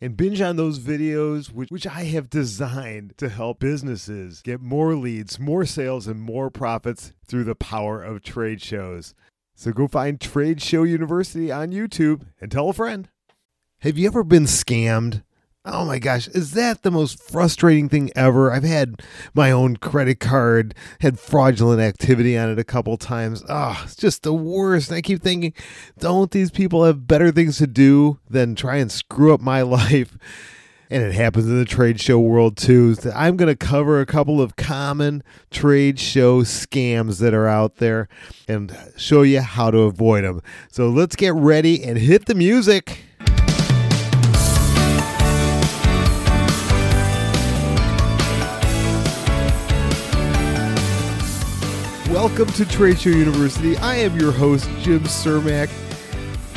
and binge on those videos, which, which I have designed to help businesses get more leads, more sales, and more profits through the power of trade shows. So go find Trade Show University on YouTube and tell a friend. Have you ever been scammed? Oh my gosh, is that the most frustrating thing ever? I've had my own credit card, had fraudulent activity on it a couple times. Oh, it's just the worst. And I keep thinking, don't these people have better things to do than try and screw up my life? And it happens in the trade show world too. I'm going to cover a couple of common trade show scams that are out there and show you how to avoid them. So let's get ready and hit the music. Welcome to Trade Show University. I am your host, Jim Cermak.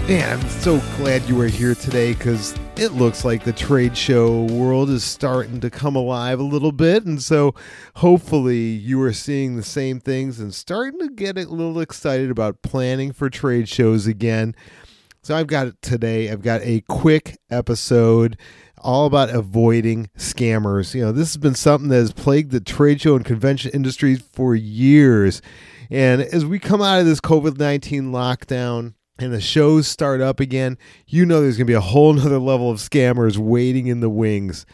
Man, I'm so glad you are here today because it looks like the trade show world is starting to come alive a little bit. And so hopefully you are seeing the same things and starting to get a little excited about planning for trade shows again. So I've got it today, I've got a quick episode all about avoiding scammers. You know, this has been something that has plagued the trade show and convention industries for years. And as we come out of this COVID 19 lockdown, and the shows start up again, you know there's going to be a whole nother level of scammers waiting in the wings.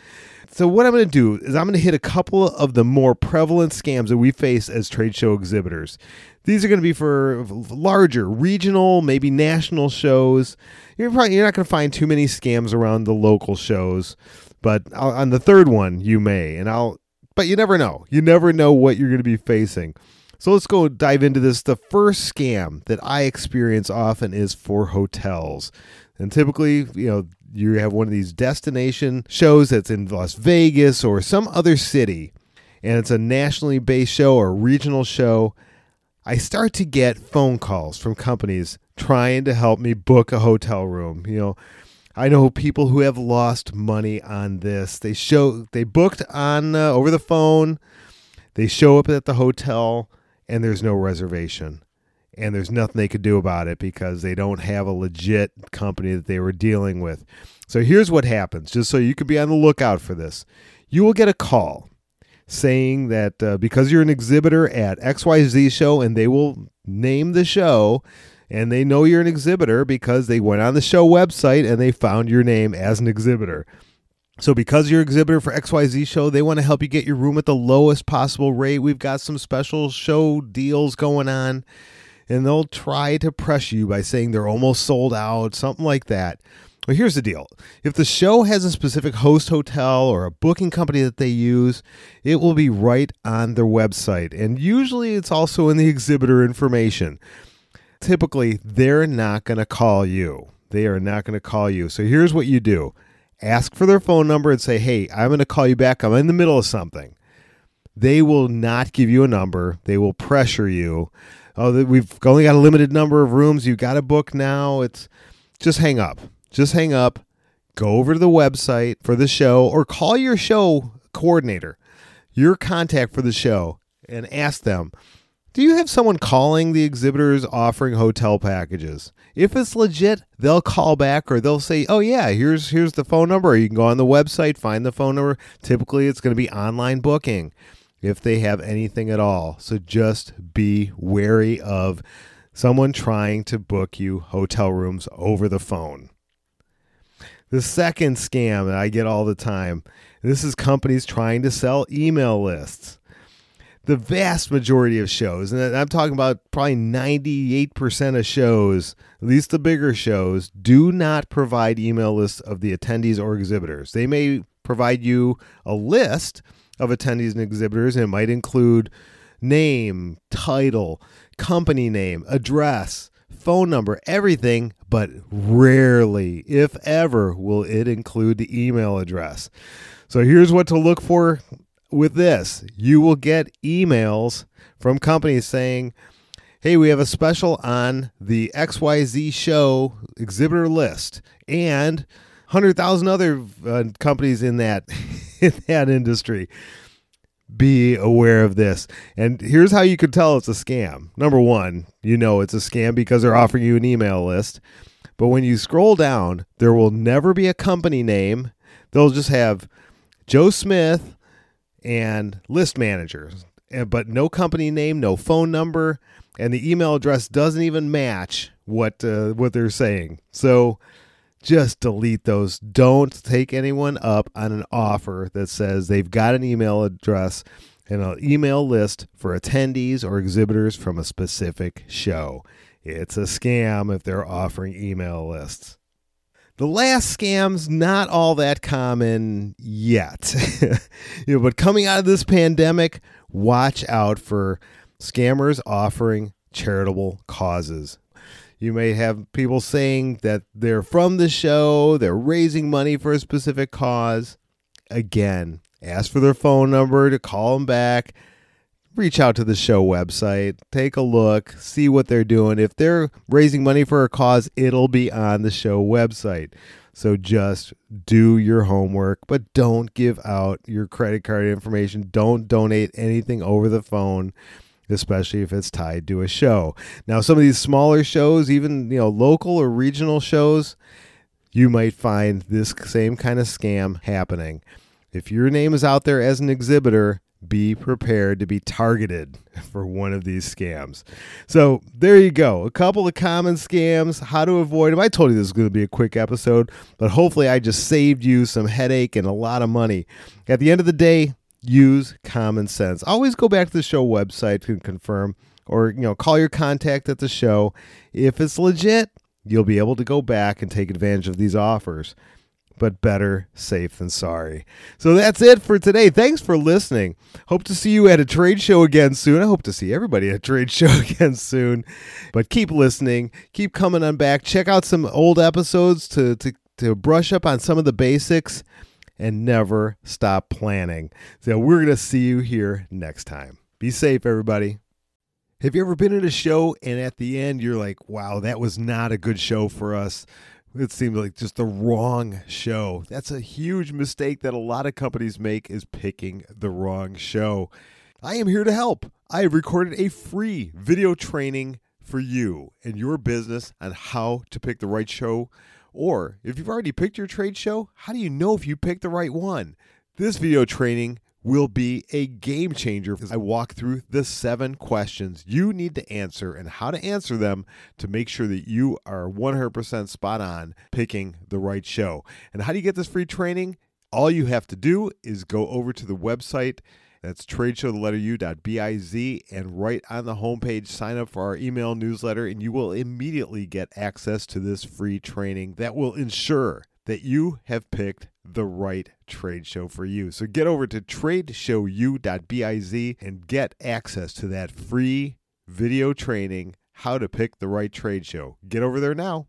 So, what I'm going to do is I'm going to hit a couple of the more prevalent scams that we face as trade show exhibitors. These are going to be for larger, regional, maybe national shows. You're probably you're not going to find too many scams around the local shows, but on the third one you may, and I'll. But you never know. You never know what you're going to be facing. So let's go dive into this. The first scam that I experience often is for hotels. And typically, you know, you have one of these destination shows that's in Las Vegas or some other city, and it's a nationally based show or regional show. I start to get phone calls from companies trying to help me book a hotel room. You know, I know people who have lost money on this. They show they booked on uh, over the phone. They show up at the hotel and there's no reservation. And there's nothing they could do about it because they don't have a legit company that they were dealing with. So here's what happens, just so you could be on the lookout for this. You will get a call saying that uh, because you're an exhibitor at XYZ show and they will name the show and they know you're an exhibitor because they went on the show website and they found your name as an exhibitor. So, because you're exhibitor for XYZ show, they want to help you get your room at the lowest possible rate. We've got some special show deals going on, and they'll try to press you by saying they're almost sold out, something like that. Well, here's the deal if the show has a specific host hotel or a booking company that they use, it will be right on their website. And usually it's also in the exhibitor information. Typically, they're not going to call you. They are not going to call you. So here's what you do ask for their phone number and say, hey, I'm going to call you back. I'm in the middle of something. They will not give you a number, they will pressure you. Oh, we've only got a limited number of rooms. You've got to book now. It's just hang up. Just hang up. Go over to the website for the show or call your show coordinator, your contact for the show, and ask them do you have someone calling the exhibitors offering hotel packages? If it's legit, they'll call back or they'll say, "Oh yeah, here's here's the phone number." You can go on the website, find the phone number. Typically, it's going to be online booking if they have anything at all. So just be wary of someone trying to book you hotel rooms over the phone. The second scam that I get all the time, this is companies trying to sell email lists the vast majority of shows, and I'm talking about probably 98% of shows, at least the bigger shows, do not provide email lists of the attendees or exhibitors. They may provide you a list of attendees and exhibitors, and it might include name, title, company name, address, phone number, everything, but rarely, if ever, will it include the email address. So here's what to look for with this you will get emails from companies saying, Hey, we have a special on the XYZ show exhibitor list and 100,000 other uh, companies in that in that industry be aware of this. And here's how you can tell it's a scam. Number one, you know it's a scam because they're offering you an email list. But when you scroll down, there will never be a company name. They'll just have Joe Smith and list managers, but no company name, no phone number, and the email address doesn't even match what uh, what they're saying. So just delete those. Don't take anyone up on an offer that says they've got an email address and an email list for attendees or exhibitors from a specific show. It's a scam if they're offering email lists. The last scam's not all that common yet. you know, but coming out of this pandemic, watch out for scammers offering charitable causes. You may have people saying that they're from the show, they're raising money for a specific cause. Again, ask for their phone number to call them back. Reach out to the show website, take a look, see what they're doing. If they're raising money for a cause, it'll be on the show website. So just do your homework, but don't give out your credit card information. Don't donate anything over the phone especially if it's tied to a show. Now, some of these smaller shows, even you know local or regional shows, you might find this same kind of scam happening. If your name is out there as an exhibitor, be prepared to be targeted for one of these scams. So there you go. A couple of common scams, how to avoid them. I told you this was going to be a quick episode, but hopefully I just saved you some headache and a lot of money. At the end of the day, use common sense. Always go back to the show website to confirm or you know call your contact at the show. If it's legit, you'll be able to go back and take advantage of these offers. But better safe than sorry. So that's it for today. Thanks for listening. Hope to see you at a trade show again soon. I hope to see everybody at a trade show again soon. But keep listening. Keep coming on back. Check out some old episodes to, to, to brush up on some of the basics and never stop planning. So we're going to see you here next time. Be safe, everybody. Have you ever been at a show and at the end you're like, wow, that was not a good show for us? It seemed like just the wrong show. That's a huge mistake that a lot of companies make is picking the wrong show. I am here to help. I have recorded a free video training for you and your business on how to pick the right show or if you've already picked your trade show, how do you know if you picked the right one? This video training will be a game changer as I walk through the seven questions you need to answer and how to answer them to make sure that you are 100% spot on picking the right show. And how do you get this free training? All you have to do is go over to the website that's tradeshow, the letter and right on the homepage, sign up for our email newsletter, and you will immediately get access to this free training that will ensure that you have picked the right trade show for you. So get over to tradeshowu.biz and get access to that free video training, how to pick the right trade show. Get over there now.